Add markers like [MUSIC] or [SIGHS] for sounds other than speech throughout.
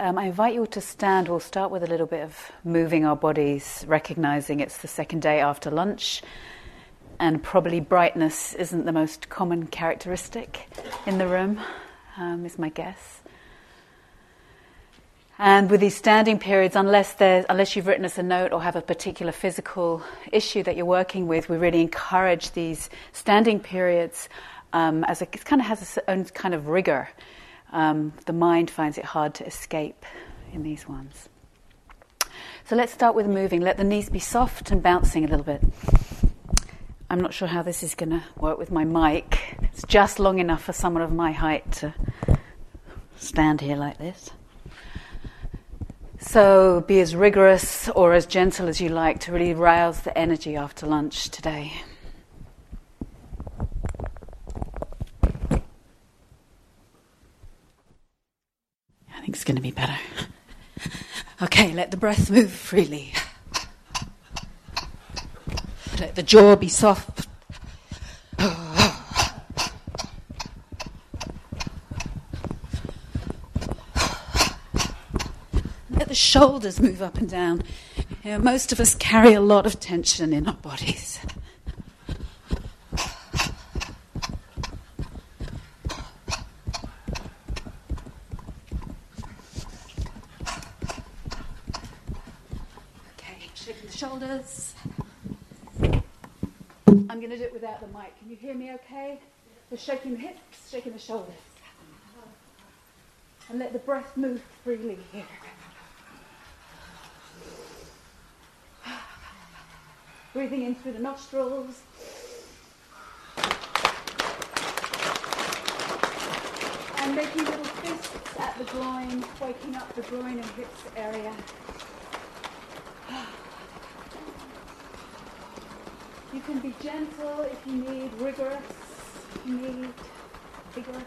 um, I invite you all to stand. We'll start with a little bit of moving our bodies, recognizing it's the second day after lunch, and probably brightness isn't the most common characteristic in the room, um, is my guess. And with these standing periods, unless, unless you've written us a note or have a particular physical issue that you're working with, we really encourage these standing periods um, as it kind of has its own kind of rigor um, the mind finds it hard to escape in these ones. So let's start with moving. Let the knees be soft and bouncing a little bit. I'm not sure how this is going to work with my mic. It's just long enough for someone of my height to stand here like this. So be as rigorous or as gentle as you like to really rouse the energy after lunch today. It's going to be better. Okay, let the breath move freely. Let the jaw be soft. Let the shoulders move up and down. You know, most of us carry a lot of tension in our bodies. shoulders. I'm going to do it without the mic. Can you hear me okay? We're shaking the hips, shaking the shoulders. And let the breath move freely here. Breathing in through the nostrils. And making little fists at the groin, waking up the groin and hips area. You can be gentle if you need, rigorous if you need, vigorous.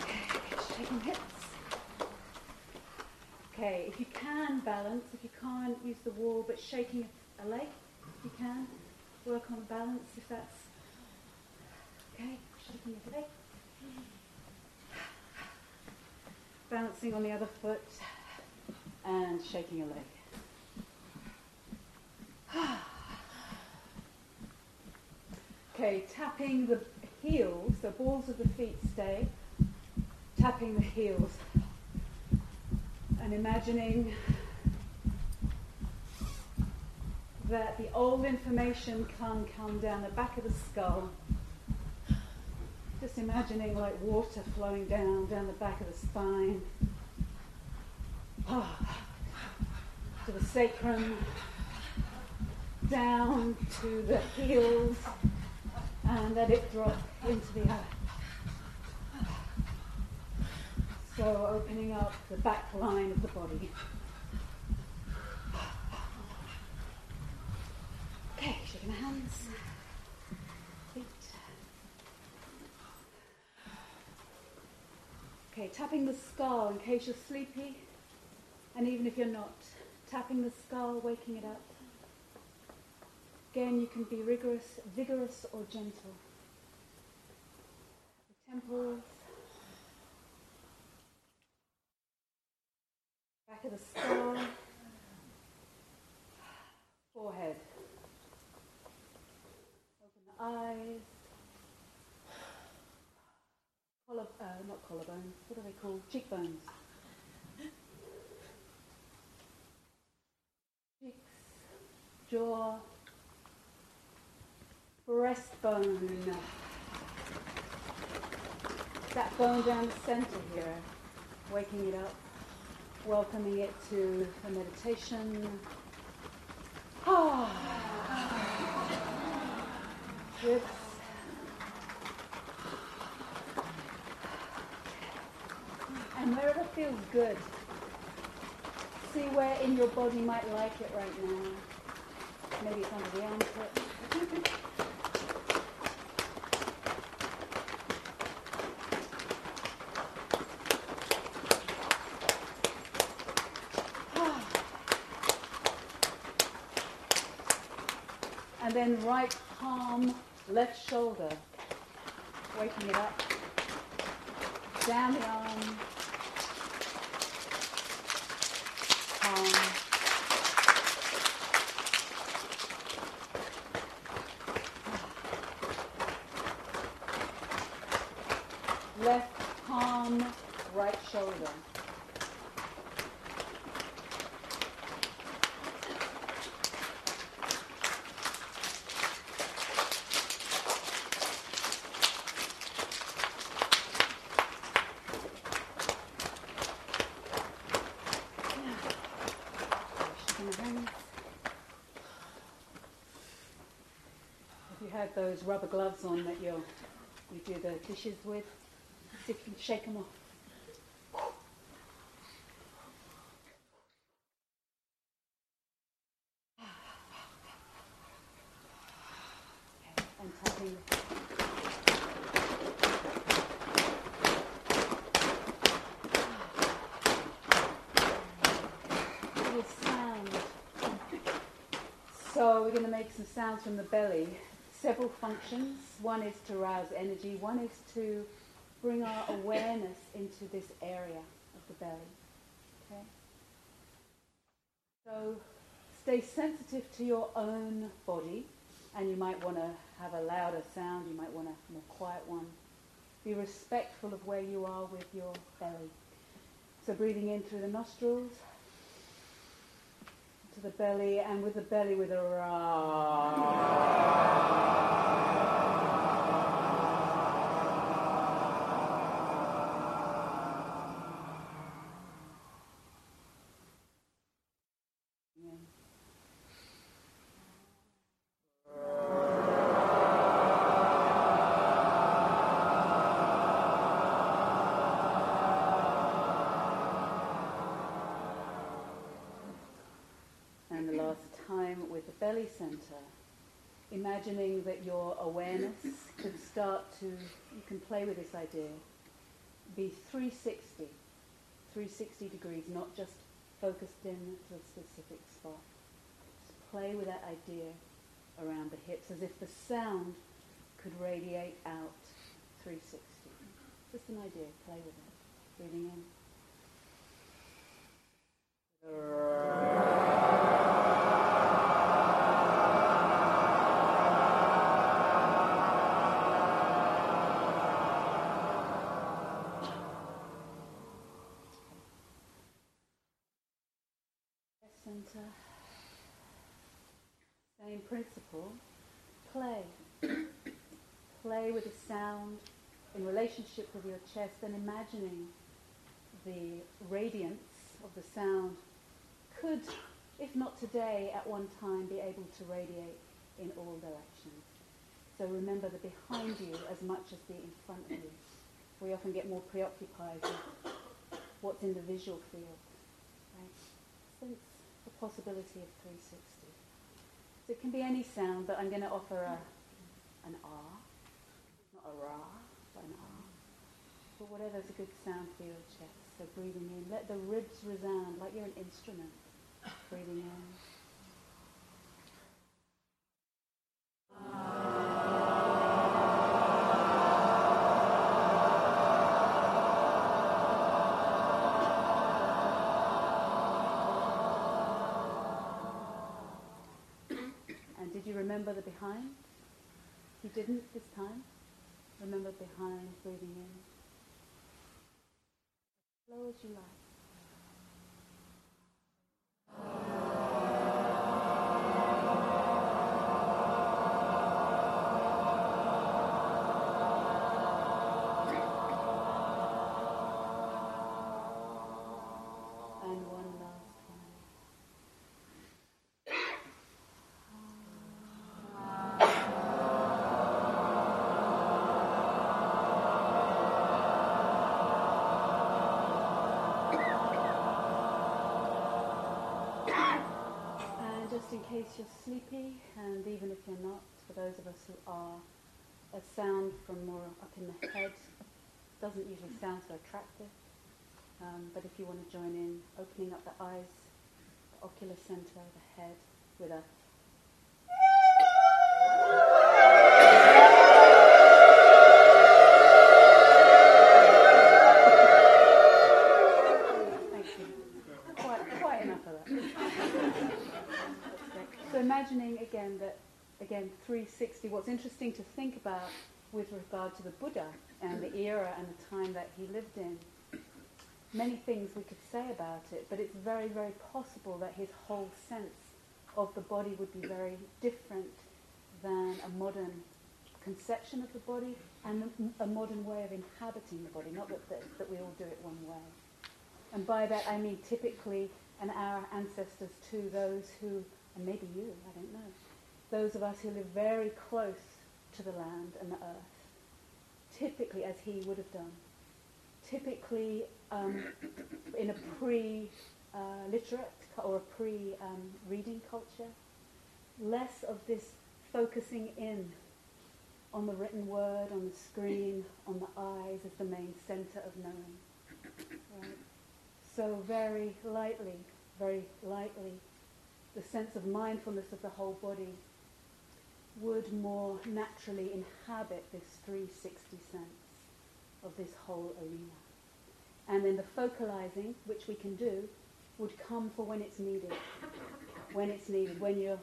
Okay, shaking hips. Okay, if you can balance, if you can't use the wall, but shaking a leg, if you can, work on balance if that's okay. Shaking a leg. Balancing on the other foot and shaking a leg. [SIGHS] okay, tapping the heels, the balls of the feet stay, tapping the heels, and imagining that the old information can come down the back of the skull. Just imagining like water flowing down, down the back of the spine. [SIGHS] to the sacrum, down to the heels and let it drop into the earth. So opening up the back line of the body. Okay, shaking the hands. Feet. Okay, tapping the skull in case you're sleepy. And even if you're not, tapping the skull, waking it up. Again, you can be rigorous, vigorous, or gentle. The temples, back of the skull, forehead. Open the eyes. Collar, uh, not collarbones, what are they called? Cheekbones. Cheeks, jaw, breastbone. That bone down the center here, waking it up, welcoming it to the meditation. Ah. Hips. And wherever feels good, see where in your body might like it right now. Maybe it's under the armpit. [LAUGHS] and then right palm, left shoulder, waking it up. down the arm. Palm. Left palm, right shoulder. If you had those rubber gloves on that you you do the dishes with, see if you can shake them off. So we're going to make some sounds from the belly. Several functions. One is to rouse energy. One is to bring our awareness into this area of the belly. Okay. So stay sensitive to your own body, and you might want to have a louder sound. You might want a more quiet one. Be respectful of where you are with your belly. So breathing in through the nostrils to the belly, and with the belly with a ra. And the last time with the belly center, imagining that your awareness could start to, you can play with this idea, be 360, 360 degrees, not just focused in to a specific spot. Just play with that idea around the hips as if the sound could radiate out 360. Just an idea, play with it. Breathing in. Center. Same principle. Play. [COUGHS] Play with the sound in relationship with your chest and imagining the radiance of the sound could, if not today, at one time be able to radiate in all directions. So remember the behind you as much as the in front of you. We often get more preoccupied with what's in the visual field. The possibility of 360. So it can be any sound, but I'm going to offer a, an R, not a ra, but an R. But whatever's a good sound for your chest. So breathing in, let the ribs resound like you're an instrument. Breathing in. Remember the behind? He didn't this time? Remember behind, breathing in. Slow as you like. Case you're sleepy, and even if you're not, for those of us who are, a sound from more up in the head doesn't usually sound so attractive. Um, but if you want to join in, opening up the eyes, the ocular center, the head, with a regard to the Buddha and the era and the time that he lived in, many things we could say about it, but it's very, very possible that his whole sense of the body would be very different than a modern conception of the body and a modern way of inhabiting the body, not that, that, that we all do it one way. And by that I mean typically, and our ancestors too, those who, and maybe you, I don't know, those of us who live very close to the land and the earth, typically as he would have done, typically um, in a pre-literate uh, or a pre-reading um, culture, less of this focusing in on the written word, on the screen, on the eyes as the main center of knowing. Right? So very lightly, very lightly, the sense of mindfulness of the whole body would more naturally inhabit this 360 sense of this whole arena. And then the focalizing, which we can do, would come for when it's needed. When it's needed, when you're,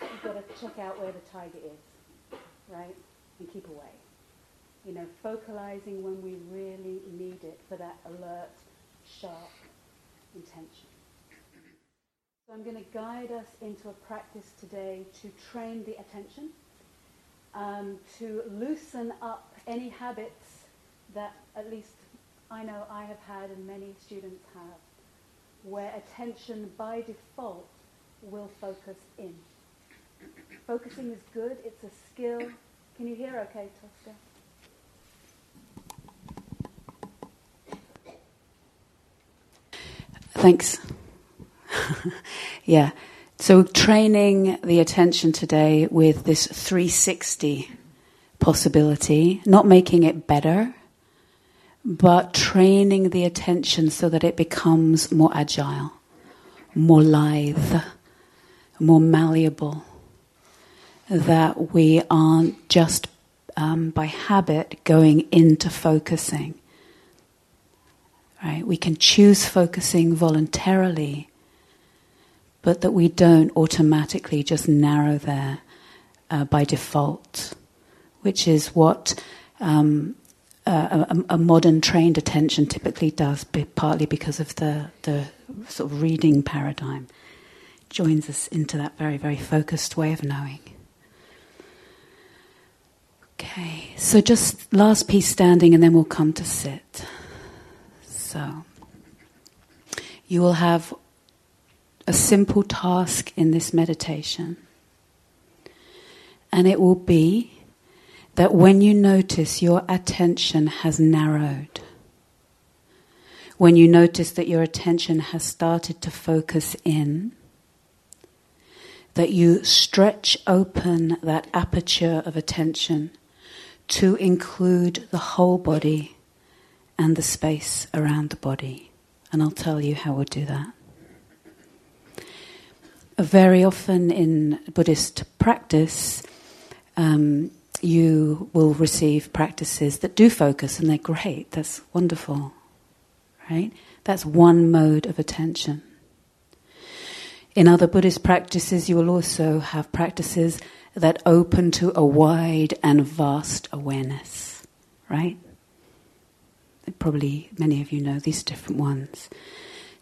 you've got to check out where the tiger is, right? And keep away. You know, focalizing when we really need it for that alert, sharp intention. So I'm going to guide us into a practice today to train the attention, um, to loosen up any habits that at least I know I have had and many students have, where attention by default will focus in. Focusing is good, it's a skill. Can you hear okay, Tosca? Thanks. [LAUGHS] yeah. So training the attention today with this 360 possibility, not making it better, but training the attention so that it becomes more agile, more lithe, more malleable. That we aren't just um, by habit going into focusing. Right? We can choose focusing voluntarily, but that we don't automatically just narrow there uh, by default, which is what um, a, a, modern trained attention typically does, partly because of the, the sort of reading paradigm, joins us into that very, very focused way of knowing. Okay, so just last piece standing, and then we'll come to sit. So, you will have a simple task in this meditation, and it will be that when you notice your attention has narrowed, when you notice that your attention has started to focus in, that you stretch open that aperture of attention to include the whole body and the space around the body. And I'll tell you how we'll do that. Very often in Buddhist practice, um, you will receive practices that do focus, and they're great. That's wonderful, right? That's one mode of attention. In other Buddhist practices, you will also have practices that open to a wide and vast awareness, right? Probably many of you know these different ones.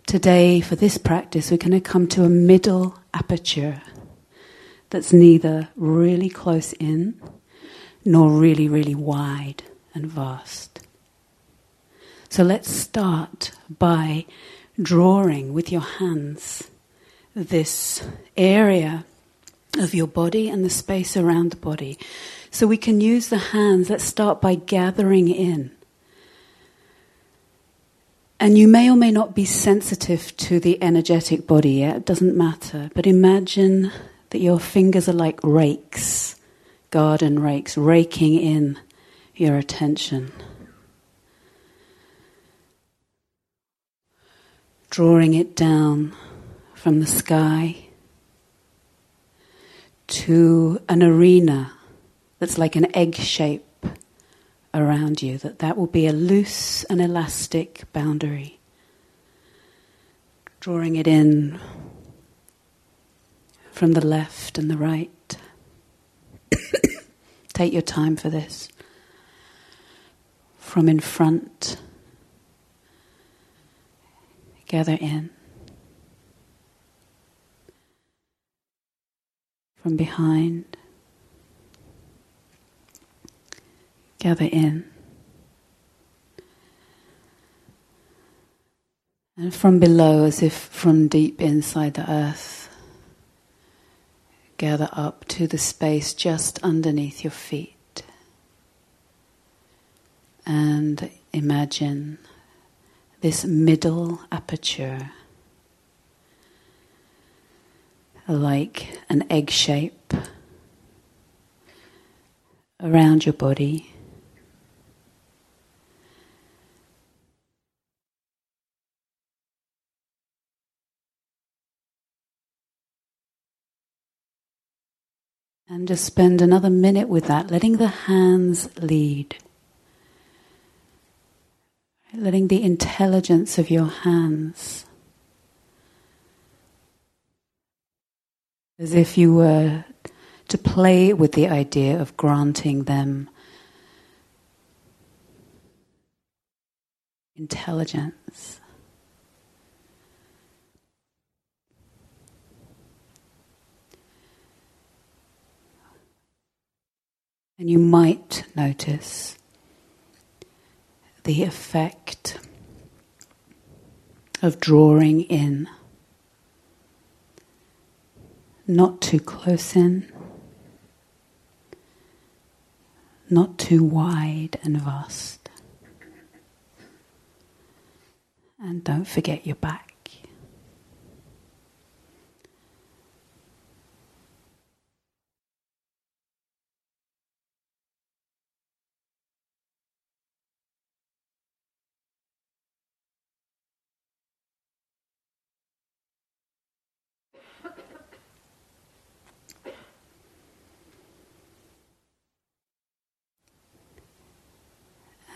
Today, for this practice, we're going to come to a middle aperture that's neither really close in nor really, really wide and vast. So let's start by drawing with your hands this area of your body and the space around the body. So we can use the hands. Let's start by gathering in. And you may or may not be sensitive to the energetic body it doesn't matter. But imagine that your fingers are like rakes garden rakes, raking in your attention. Drawing it down from the sky to an arena that's like an egg shape around you, that that will be a loose and elastic boundary. Drawing it in from the left and the right. [COUGHS] Take your time for this. From in front, gather in. From behind, gather in. And from below, as if from deep inside the earth, gather up to the space just underneath your feet. And imagine this middle aperture like an egg shape around your body. And just spend another minute with that, letting the hands lead. Letting the intelligence of your hands, as if you were to play with the idea of granting them intelligence. And you might notice the effect of drawing in, not too close in, not too wide and vast. And don't forget your back.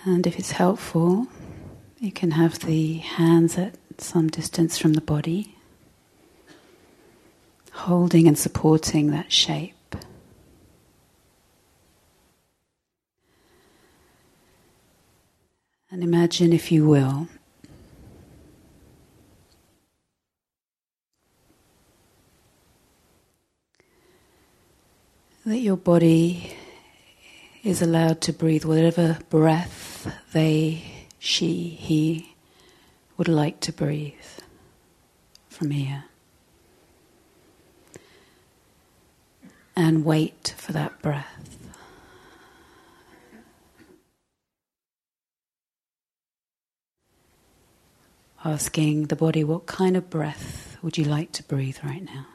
And if it's helpful, you can have the hands at some distance from the body, holding and supporting that shape. And imagine, if you will, that your body is allowed to breathe whatever breath they, she, he would like to breathe from here. And wait for that breath. Asking the body, what kind of breath would you like to breathe right now?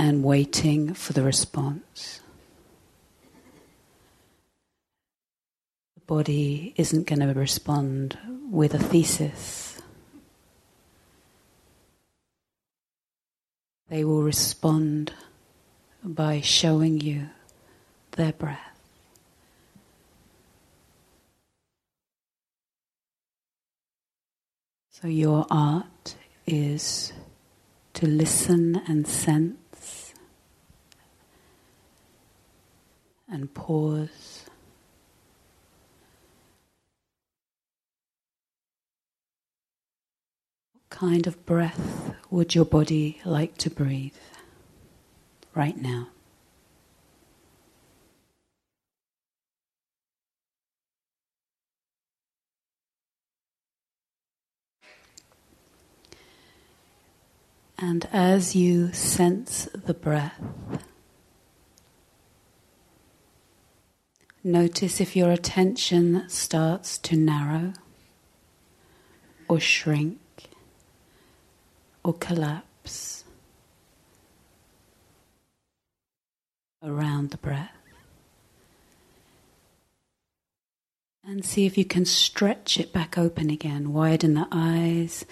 And waiting for the response. The body isn't going to respond with a thesis. They will respond by showing you their breath. So, your art is to listen and sense and pause. What kind of breath would your body like to breathe right now? And as you sense the breath, Notice if your attention starts to narrow or shrink or collapse around the breath. And see if you can stretch it back open again. Widen the eyes,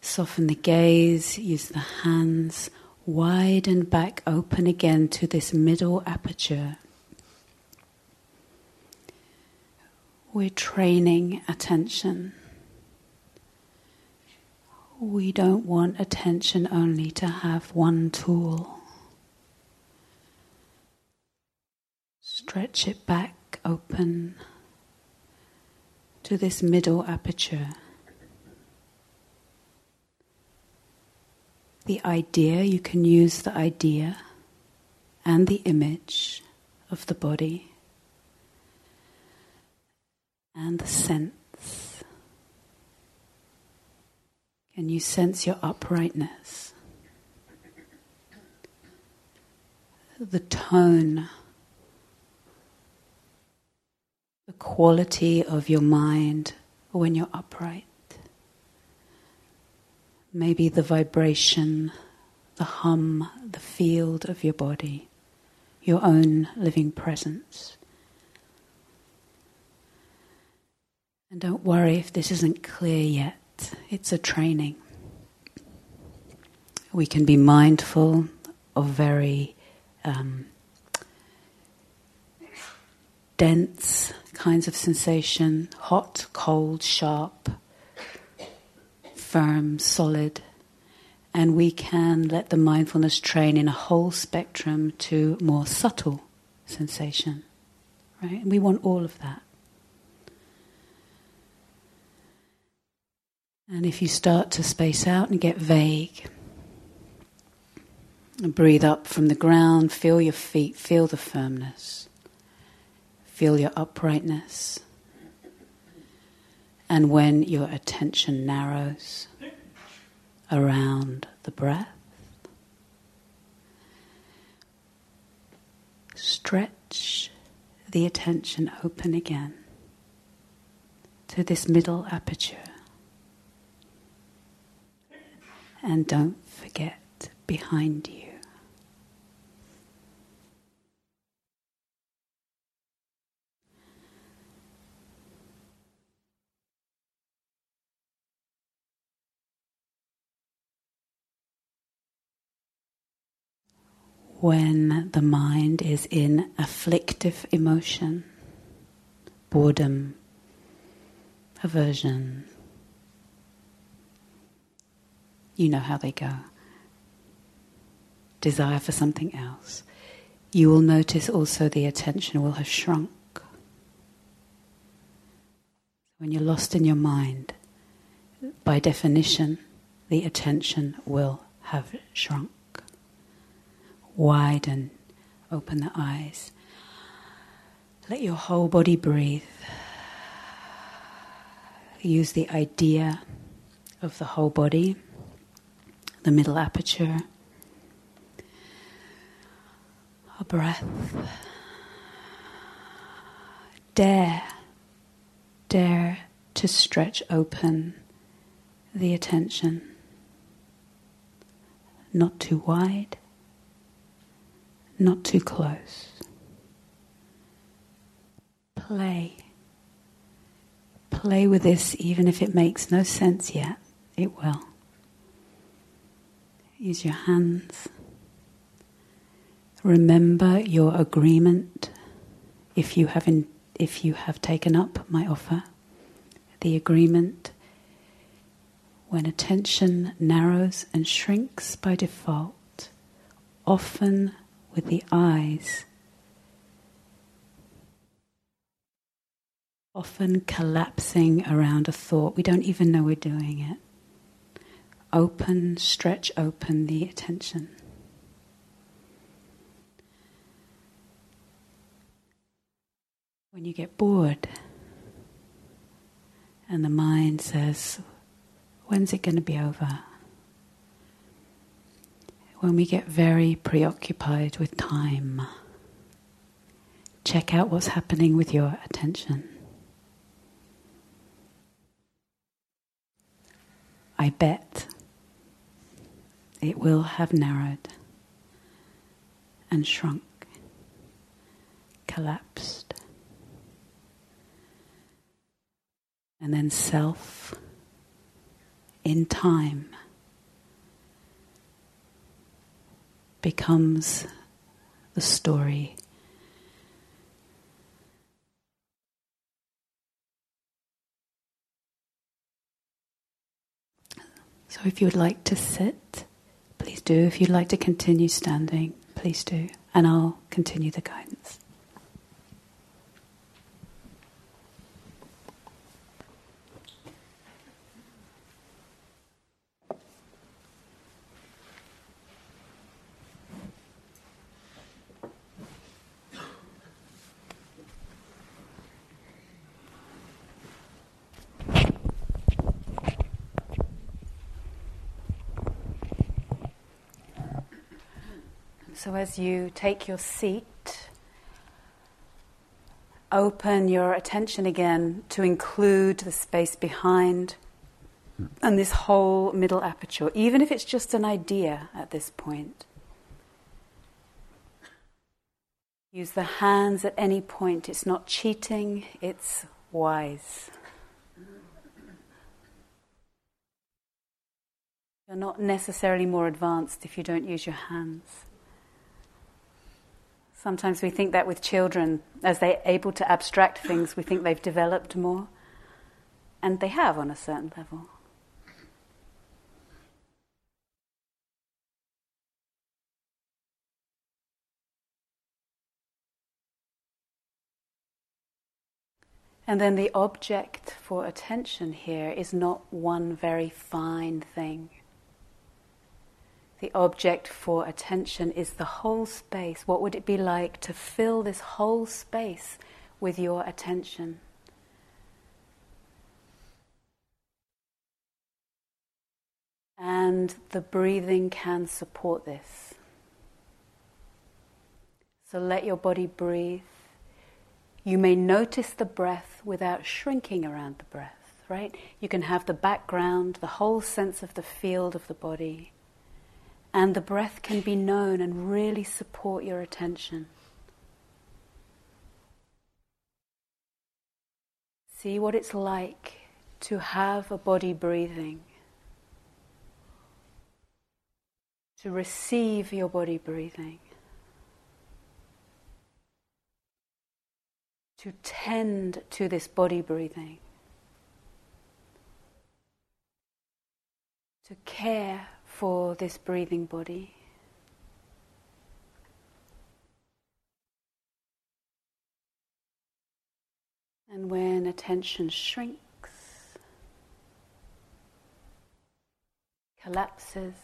soften the gaze, use the hands, widen back open again to this middle aperture. We're training attention. We don't want attention only to have one tool. stretch it back open to this middle aperture. The idea, you can use the idea and the image of the body and the sense. Can you sense your uprightness? The tone, the quality of your mind when you're upright. Maybe the vibration, the hum, the field of your body, your own living presence. And don't worry if this isn't clear yet, it's a training. We can be mindful of very um, dense kinds of sensation hot, cold, sharp, firm, solid. And we can let the mindfulness train in a whole spectrum to more subtle sensation. Right? And we want all of that. And if you start to space out and get vague, and breathe up from the ground, feel your feet, feel the firmness, feel your uprightness. And when your attention narrows around the breath, stretch the attention open again to this middle aperture. And don't forget behind you. When the mind is in afflictive emotion, boredom, aversion, you know how they go. Desire for something else. You will notice also the attention will have shrunk. When you're lost in your mind, by definition, the attention will have shrunk. Widen, open the eyes. Let your whole body breathe. Use the idea of the whole body the middle aperture. A breath. Dare, dare to stretch open the attention. Not too wide, not too close. Play. Play with this even if it makes no sense yet. It will. Use your hands. Remember your agreement if you have in, if you have taken up my offer. The agreement when attention narrows and shrinks by default, often with the eyes, often collapsing around a thought. We don't even know we're doing it open, stretch open the attention. When you get bored and the mind says, When's it going to be over? When we get very preoccupied with time, check out what's happening with your attention. I bet it will have narrowed and shrunk, collapsed. And then self in time becomes the story. So if you would like to sit, do. If you'd like to continue standing, please do. And I'll continue the guidance. So as you take your seat, open your attention again to include the space behind and this whole middle aperture, even if it's just an idea at this point. Use the hands at any point. It's not cheating, it's wise. You're not necessarily more advanced if you don't use your hands. Sometimes we think that with children, as they're able to abstract things, we think they've developed more. And they have on a certain level. And then the object for attention here is not one very fine thing. The object for attention is the whole space. What would it be like to fill this whole space with your attention? And the breathing can support this. So let your body breathe. You may notice the breath without shrinking around the breath, right? You can have the background, the whole sense of the field of the body, and the breath can be known and really support your attention. See what it's like to have a body breathing, to receive your body breathing. to tend to this body breathing, to care for this breathing body. And when attention shrinks, collapses,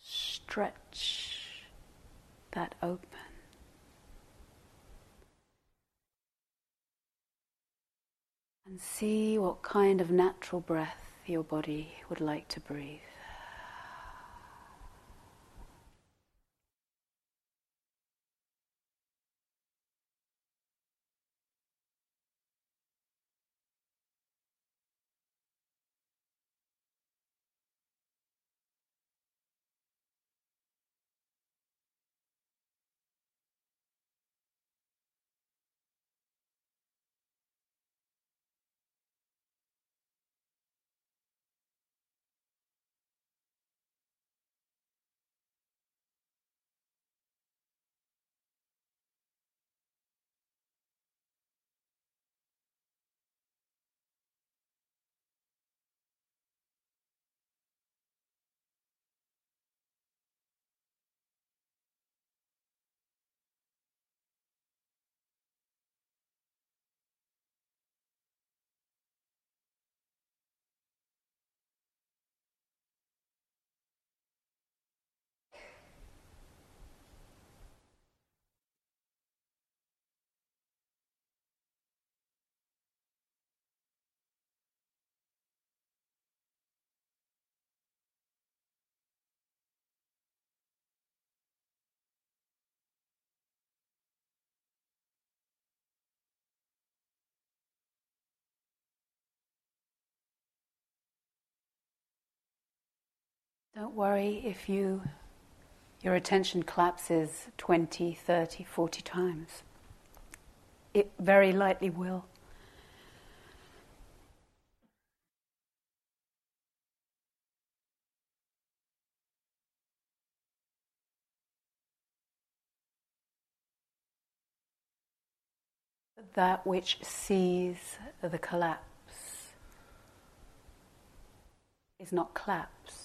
stretch that open. And see what kind of natural breath your body would like to breathe. Don't worry if you your attention collapses 20, 30, 40 times. It very likely will. That which sees the collapse is not collapse.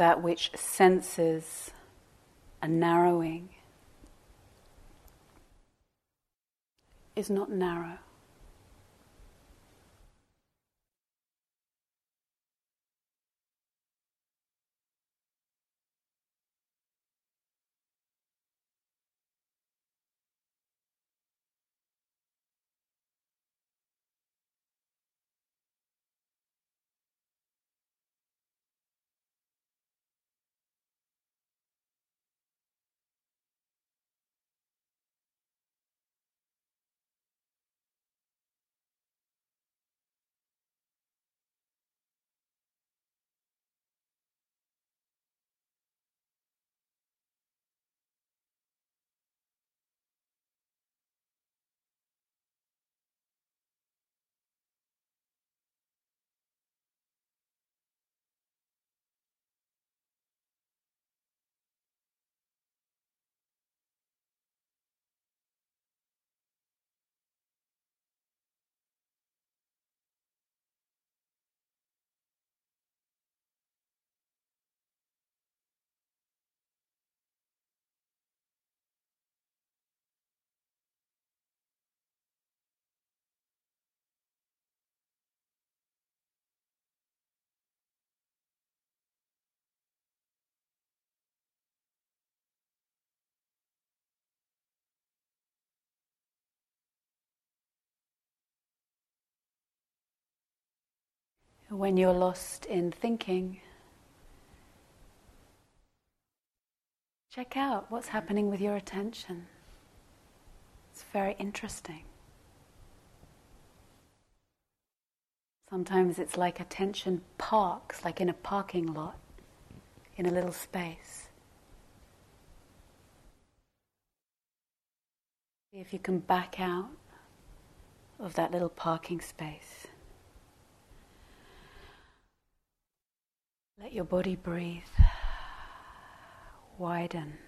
That which senses a narrowing is not narrow. When you're lost in thinking, check out what's happening with your attention. It's very interesting. Sometimes it's like attention parks, like in a parking lot, in a little space. See if you can back out of that little parking space. Let your body breathe, widen.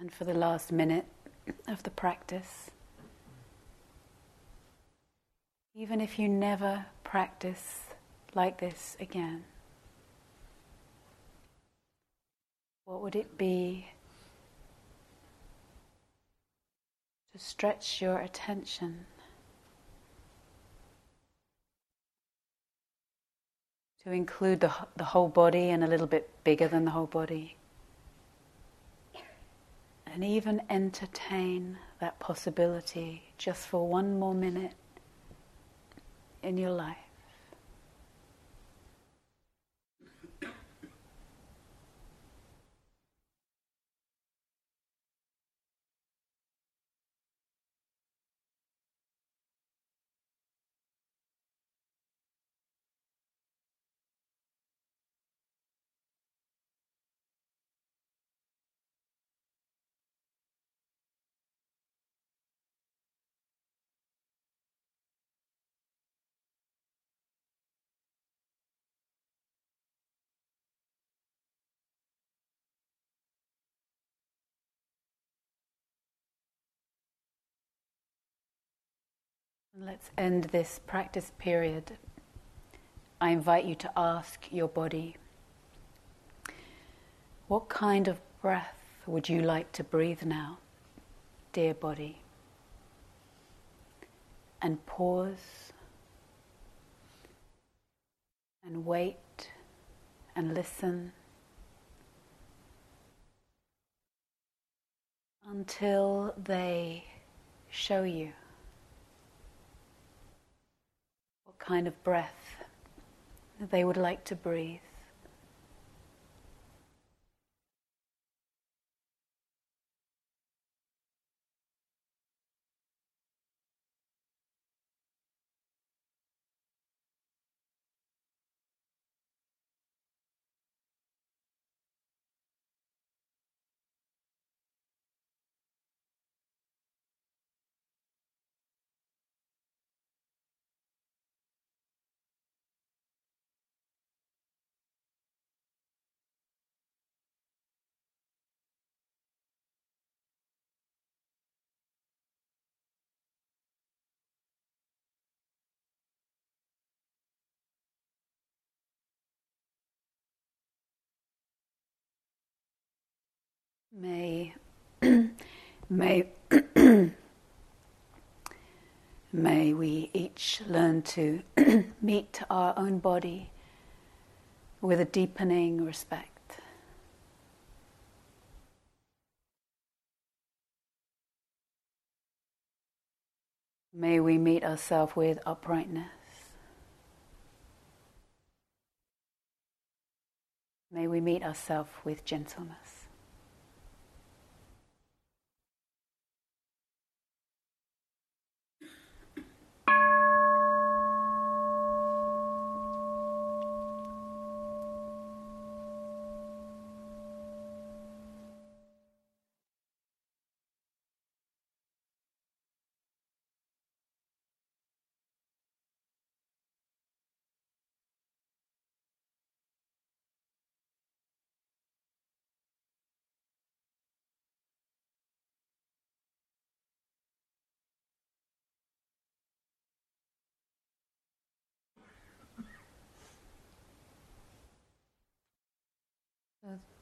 And for the last minute of the practice, even if you never practice like this again, what would it be to stretch your attention to include the, the whole body and a little bit bigger than the whole body? And even entertain that possibility just for one more minute in your life. Let's end this practice period. I invite you to ask your body what kind of breath would you like to breathe now, dear body? And pause and wait and listen until they show you. Kind of breath that they would like to breathe. May, [CLEARS THROAT] may, [CLEARS THROAT] may we each learn to [CLEARS THROAT] meet our own body with a deepening respect. May we meet ourselves with uprightness. May we meet ourselves with gentleness.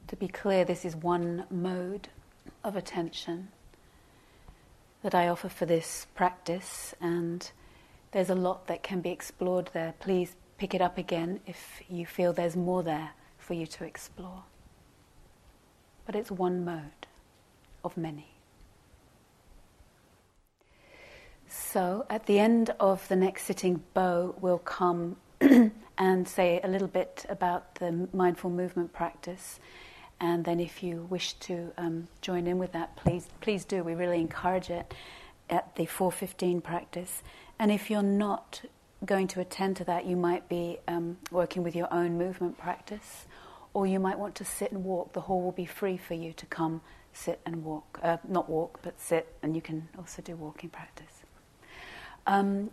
To be clear, this is one mode of attention that I offer for this practice, and there's a lot that can be explored there. Please pick it up again if you feel there's more there for you to explore. But it's one mode of many. So, at the end of the next sitting, Bo will come [CLEARS THROAT] and say a little bit about the mindful movement practice. And then, if you wish to um, join in with that, please please do. We really encourage it at the 415 practice. And if you're not going to attend to that, you might be um, working with your own movement practice, or you might want to sit and walk. The hall will be free for you to come sit and walk. Uh, not walk, but sit, and you can also do walking practice. Um,